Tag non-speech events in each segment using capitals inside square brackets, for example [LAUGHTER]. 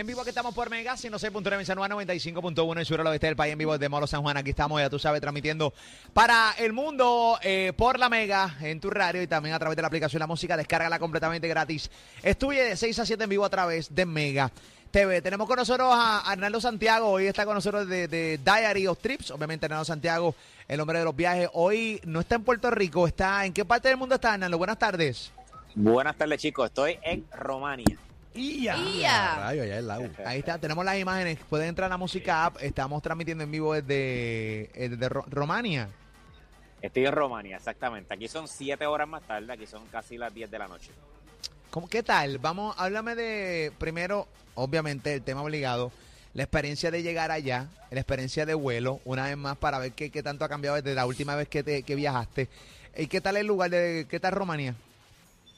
En vivo que estamos por Mega, 106.9 en San Juan, 95.1 en Sur, al oeste del país, en vivo desde Molo San Juan. Aquí estamos, ya tú sabes, transmitiendo para el mundo eh, por la Mega, en tu radio y también a través de la aplicación La Música. Descárgala completamente gratis. Estuve de 6 a 7 en vivo a través de Mega TV. Tenemos con nosotros a Arnaldo Santiago. Hoy está con nosotros de, de Diary of Trips. Obviamente, Arnaldo Santiago, el hombre de los viajes. Hoy no está en Puerto Rico, está. ¿En qué parte del mundo está, Arnaldo? Buenas tardes. Buenas tardes, chicos. Estoy en Romania. ¡Ya! ¡Ya! Rayo, allá. [LAUGHS] Ahí está, tenemos las imágenes. Pueden entrar a la música app. Estamos transmitiendo en vivo desde, eh, desde Ro- Romania. Estoy en Romania, exactamente. Aquí son siete horas más tarde, aquí son casi las 10 de la noche. ¿Cómo, ¿Qué tal? Vamos, háblame de, primero, obviamente, el tema obligado, la experiencia de llegar allá, la experiencia de vuelo, una vez más, para ver qué, qué tanto ha cambiado desde la última vez que, te, que viajaste. ¿Y qué tal el lugar de, qué tal Romania?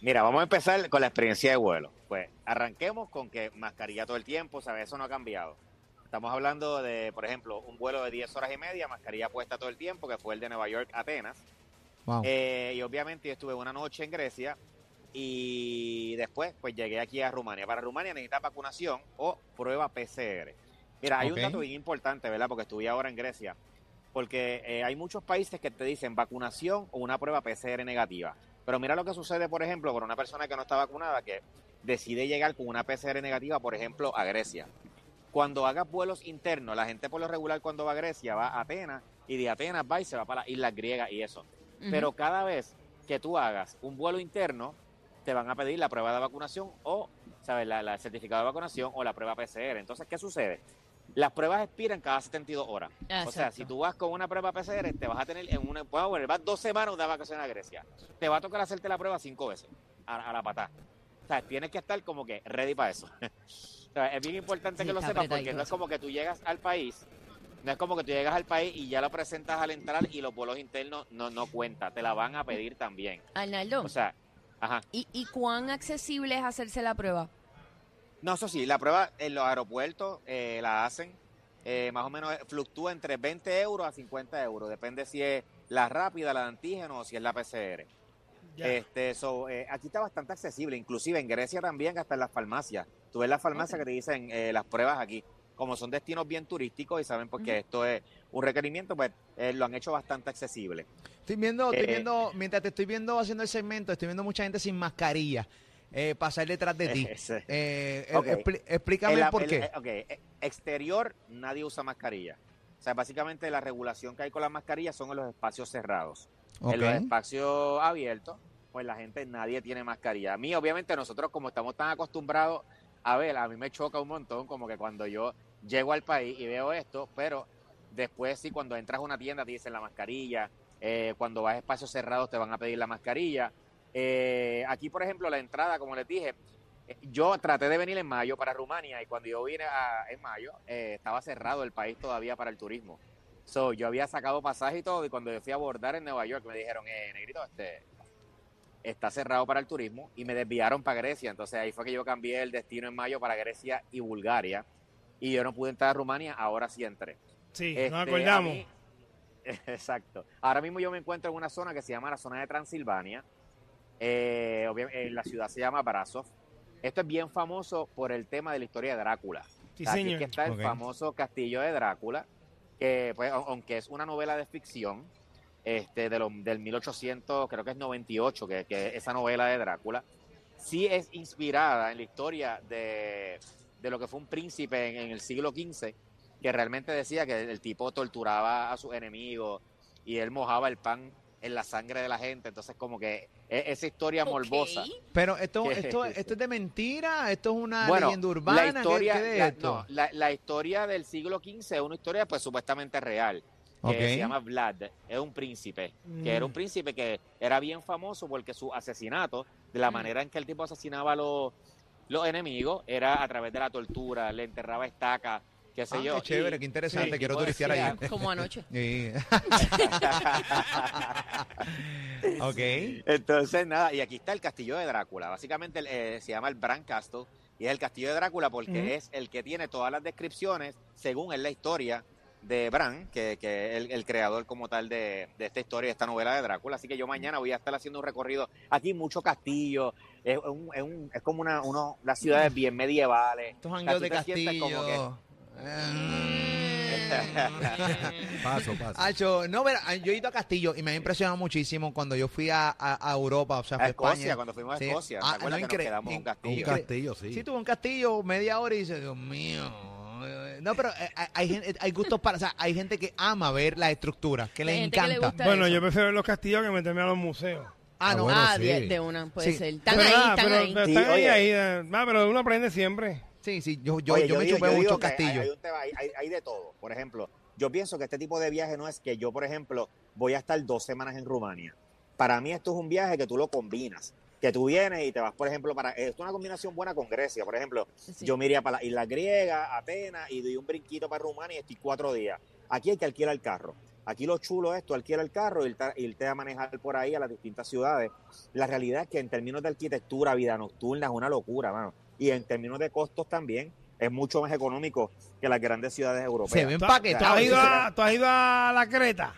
Mira, vamos a empezar con la experiencia de vuelo. Pues arranquemos con que mascarilla todo el tiempo, ¿sabes? Eso no ha cambiado. Estamos hablando de, por ejemplo, un vuelo de 10 horas y media, mascarilla puesta todo el tiempo, que fue el de Nueva York a Atenas. Wow. Eh, y obviamente yo estuve una noche en Grecia y después pues llegué aquí a Rumania. Para Rumania necesitas vacunación o prueba PCR. Mira, hay un dato bien importante, ¿verdad? Porque estuve ahora en Grecia. Porque eh, hay muchos países que te dicen vacunación o una prueba PCR negativa. Pero mira lo que sucede, por ejemplo, con una persona que no está vacunada que decide llegar con una PCR negativa, por ejemplo, a Grecia. Cuando hagas vuelos internos, la gente por lo regular cuando va a Grecia va a Atenas y de Atenas va y se va para las islas griegas y eso. Pero cada vez que tú hagas un vuelo interno, te van a pedir la prueba de vacunación o, ¿sabes? La, la- el certificado de vacunación o la prueba PCR. Entonces, ¿qué sucede? Las pruebas expiran cada 72 horas. O sea, si tú vas con una prueba PCR, te vas a tener en una, vas dos semanas de vacaciones a Grecia. Te va a tocar hacerte la prueba cinco veces a, a la patada. O sea, tienes que estar como que ready para eso. [LAUGHS] O sea, es bien importante Sí, que lo sepas porque no es como que tú llegas al país, no es como que tú llegas al país y ya lo presentas al entrar y los vuelos internos no, no cuenta, te la van a pedir también. Arnaldo, O sea, ajá. ¿y, ¿y cuán accesible es hacerse la prueba? No, eso sí, la prueba en los aeropuertos eh, la hacen, eh, más o menos fluctúa entre 20 euros a 50 euros, depende si es la rápida, la de antígeno o si es la PCR. Este, so, eh, aquí está bastante accesible, inclusive en Grecia también, hasta en las farmacias. Tú ves las farmacias que te dicen eh, las pruebas aquí. Como son destinos bien turísticos y saben porque esto es un requerimiento, pues eh, lo han hecho bastante accesible. Estoy viendo, estoy Eh, viendo, mientras te estoy viendo haciendo el segmento, estoy viendo mucha gente sin mascarilla eh, pasar detrás de [LAUGHS] ti. Eh, expli- explícame el por el- qué. eh, ok, eh, exterior nadie usa mascarilla. O sea, básicamente la regulación que hay con las mascarillas son en los espacios cerrados. En los espacios abiertos, pues la gente, nadie tiene mascarilla. A mí, obviamente, nosotros como estamos tan acostumbrados a ver, a mí me choca un montón como que cuando yo llego al país y veo esto, pero después sí, cuando entras a una tienda te dicen la mascarilla, eh, cuando vas a espacios cerrados te van a pedir la mascarilla. Eh, aquí, por ejemplo, la entrada, como les dije, eh, yo traté de venir en mayo para Rumania y cuando yo vine a- en mayo eh, estaba cerrado el país todavía para el turismo. So, yo había sacado pasaje y todo y cuando yo fui a abordar en Nueva York me dijeron, eh, negrito, este está cerrado para el turismo y me desviaron para Grecia. Entonces ahí fue que yo cambié el destino en mayo para Grecia y Bulgaria y yo no pude entrar a Rumania, ahora sí entré. Sí, Este, nos a acordamos. mí- [LAUGHS] exacto. Ahora mismo yo me encuentro en una zona que se llama la zona de Transilvania. Eh, obvia- eh, la ciudad se llama Brasov. Esto es bien famoso por el tema de la historia de Drácula. Sí, Aquí es señor. que está el famoso castillo de Drácula, que pues, au- aunque es una novela de ficción, este, de lo- del 1800, creo que es 98, que, que esa novela de Drácula, sí es inspirada en la historia de, de lo que fue un príncipe en, en el siglo XV, que realmente decía que el tipo torturaba a sus enemigos y él mojaba el pan en la sangre de la gente, entonces como que e- esa historia morbosa. Pero esto, ¿Qué esto, es [LAUGHS] esto es de mentira, esto es una Bueno, leyenda urbana. La ¿qué- historia, qué es la, esto? no, la, la historia del siglo XV es una historia pues supuestamente real, que se llama Vlad, es un príncipe, que era un Mm. príncipe que era bien famoso porque su asesinato, de la Mm. manera en que el tipo asesinaba a los, los enemigos, era a través de la tortura, le enterraba estacas, qué sé Ah, yo. qué chévere, y- qué interesante, Sí, quiero turistear ahí. Como anoche. [LAUGHS] Sí. [LAUGHS] ok. Entonces, nada, y aquí está el castillo de Drácula. Básicamente eh, se llama el Bran Castle y es el castillo de Drácula porque es el que tiene todas las descripciones, según es la historia de Bran, que, que es el, el creador como tal de, de esta historia, de esta novela de Drácula. Así que yo mañana voy a estar haciendo un recorrido. Aquí mucho castillo, es, un- es, un- es como una, uno, las ciudades bien medievales. Estos jangueos de como que- castillo. Paso, paso. Hacho, no, pero ah, yo he ido a Castillo y me ha impresionado muchísimo cuando yo fui a, a- a Europa, o sea, A Escocia, España. cuando fuimos a Sí. Escocia. ¿te Ah, acuerdas no, que nos quedamos en un castillo? Un castillo, sí. Sí, tuve un castillo media hora y dice, Dios mío. No, pero eh, hay, hay, hay gustos para, o sea, hay gente que ama ver las estructuras, que les que encanta. Bueno, eso. yo prefiero ver los castillos que meterme a los museos. Ah, no, bueno, ah, sí. de, de una, puede Sí. ser. Están Pero ahí, nada, están pero, ahí. pero Sí, están ahí, ahí. eh, ah, pero uno aprende siempre. Sí, sí, yo, yo, Oye, yo me digo- chupé muchos que hay- castillos. Hay, un tema- hay- hay- hay de todo. Por ejemplo, yo pienso que este tipo de viaje no es que yo, por ejemplo, voy a estar dos semanas en Rumania. Para mí esto es un viaje que tú lo combinas. Que tú vienes y te vas, por ejemplo, para... Esto es una combinación buena con Grecia. Por ejemplo, Sí. yo me iría para la isla griega, Atenas, y doy un brinquito para Rumania y estoy cuatro días. Aquí hay que alquilar el carro. Aquí lo chulo es, tú alquilas el carro y irte, irte a manejar por ahí a las distintas ciudades. La realidad es que en términos de arquitectura, vida nocturna, es una locura, mano. Y en términos de costos también, es mucho más económico que las grandes ciudades europeas. Se ven ¿Tú, paquetados. tú has ido sí, a, tú has ido a la Creta?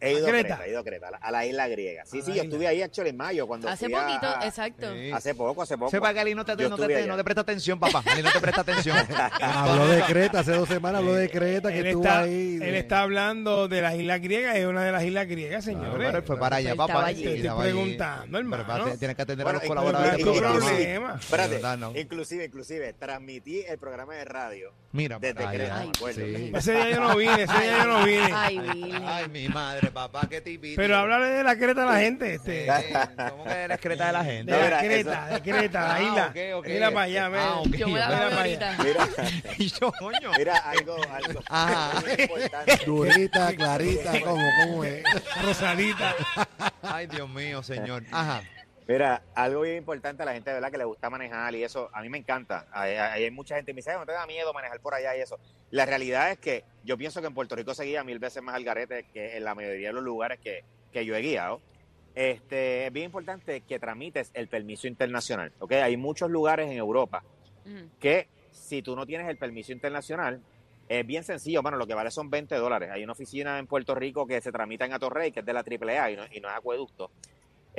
He ido ¿A Creta? Creta, he ido a Creta, a la, a la isla griega. Sí, A sí, yo isla. estuve ahí actually en mayo cuando Hace fui poquito, a- exacto. Sí. Hace poco, hace poco. Sepa que Ali no te, no, te, no te presta atención, papá. Ali no te presta atención. [LAUGHS] Habló de Creta, hace dos semanas habló de Creta, que Él estuvo está, ahí. él está hablando de las Islas Griegas, es una de las Islas Griegas, Pero señores. él fue para allá, papá. allí. Te estoy preguntando, hermano. Pero tienes que atender Bueno, a los colaboradores problema. Espérate, inclusive, inclusive, transmití el programa de radio Mira, desde Creta. Ese día yo no vine, ese día yo no vine. Ay, mi madre, papá, qué tipito. Pero háblale de la Creta a la gente. Este, Sí, ¿Cómo que eres creta de la gente? de la mira, Creta, de Creta, la Ah, isla. ok, ok. Mira para allá, ven. Ah, ok. Yo me la Mira ahorita. Mira, [LAUGHS] Y yo, coño. mira, algo, algo Ajá. muy importante. Durita, clarita, ¿cómo, cómo es? Rosadita. Ay, Dios mío, señor. Ajá. Mira, algo bien importante a la gente de verdad que le gusta manejar y eso, a mí me encanta. Hay, mucha gente que me dice, "Ay, no te da miedo manejar por allá y eso. La realidad es que yo pienso que en Puerto Rico se guía mil veces más al garete que en la mayoría de los lugares que, que yo he guiado. Este, es bien importante que tramites el permiso internacional, ¿ok? Hay muchos lugares en Europa que si tú no tienes el permiso internacional, es bien sencillo, bueno, lo que vale son 20 dólares. Hay una oficina en Puerto Rico que se tramita en Atorrey, que es de la AAA y no, y no es acueducto.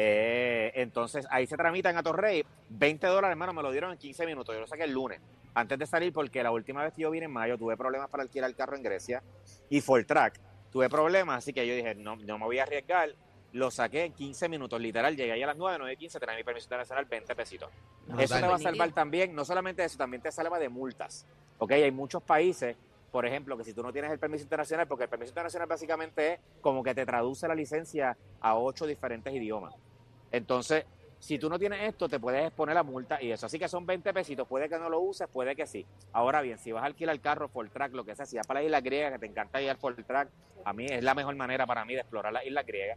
Eh, entonces ahí se tramita en Atorrey, 20 dólares, hermano, me lo dieron en 15 minutos. Yo lo saqué el lunes, antes de salir, porque la última vez que yo vine en mayo tuve problemas para alquilar el carro en Grecia y Track tuve problemas, así que yo dije, no, no me voy a arriesgar. Lo saqué en 15 minutos, literal. Llegué ahí a las 9, 9 y 15, tenía mi permiso internacional, 20 pesitos. Eso te va a salvar también, no solamente eso, también te salva de multas. ¿Ok? Hay muchos países, por ejemplo, que si tú no tienes el permiso internacional, porque el permiso internacional básicamente es como que te traduce la licencia a ocho diferentes idiomas. Entonces, si tú no tienes esto, te puedes exponer a multa y eso. Así que son 20 pesitos. Puede que no lo uses, puede que sí. Ahora bien, si vas a alquilar el carro por track, lo que sea, si vas para la isla griega, que te encanta ir por track, a mí es la mejor manera para mí de explorar la isla griega.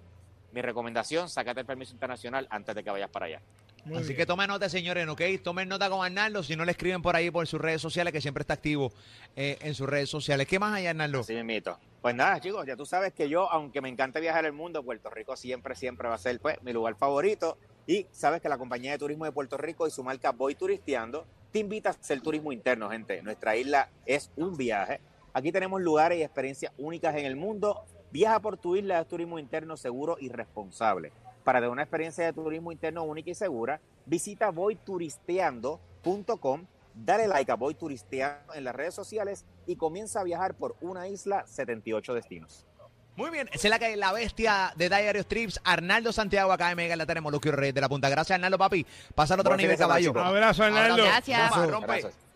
Mi recomendación, sácate el permiso internacional antes de que vayas para allá. Muy Así bien. que tomen nota, señores, ¿ok? Tomen nota con Arnaldo. Si no le escriben por ahí por sus redes sociales, que siempre está activo eh, en sus redes sociales. ¿Qué más hay, Arnaldo? Así mismito. Pues nada, chicos, ya tú sabes que yo, aunque me encanta viajar el mundo, Puerto Rico siempre, siempre va a ser pues, mi lugar favorito. Y sabes que la compañía de turismo de Puerto Rico y su marca Voy Turisteando te invita a hacer turismo interno, gente. Nuestra isla es un viaje. Aquí tenemos lugares y experiencias únicas en el mundo. Viaja por tu isla, es turismo interno seguro y responsable. Para tener una experiencia de turismo interno única y segura, visita voyturisteando.com, dale like a Voy Turisteando en las redes sociales y comienza a viajar por una isla 78 destinos. Muy bien, esa es la que la bestia de Diario Strips, Arnaldo Santiago, acá en Mega, la tenemos, Luquio Reyes de la Punta. Gracias, Arnaldo, papi. Pasa al otro Buen nivel, semana, caballo. chicos. Abrazo, Arnaldo. Gracias. Rompe. Gracias.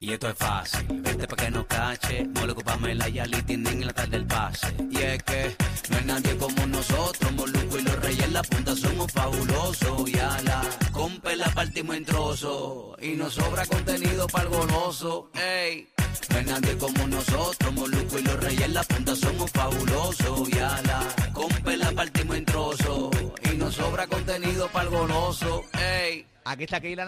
Y esto es fácil, vente pa' que no cache, Moluco, Pamela y Ali tienen en la tarde del pase. Y es que no hay nadie como nosotros, Moluco y los reyes en la punta somos fabulosos. Y a la compa la partimos en trozos, y nos sobra contenido para el goloso. Ey, no hay nadie como nosotros, Moluco y los reyes en la punta somos fabulosos. Y a la compa la partimos en trozos, y nos sobra contenido para el goloso. Ey. Aquí está Keila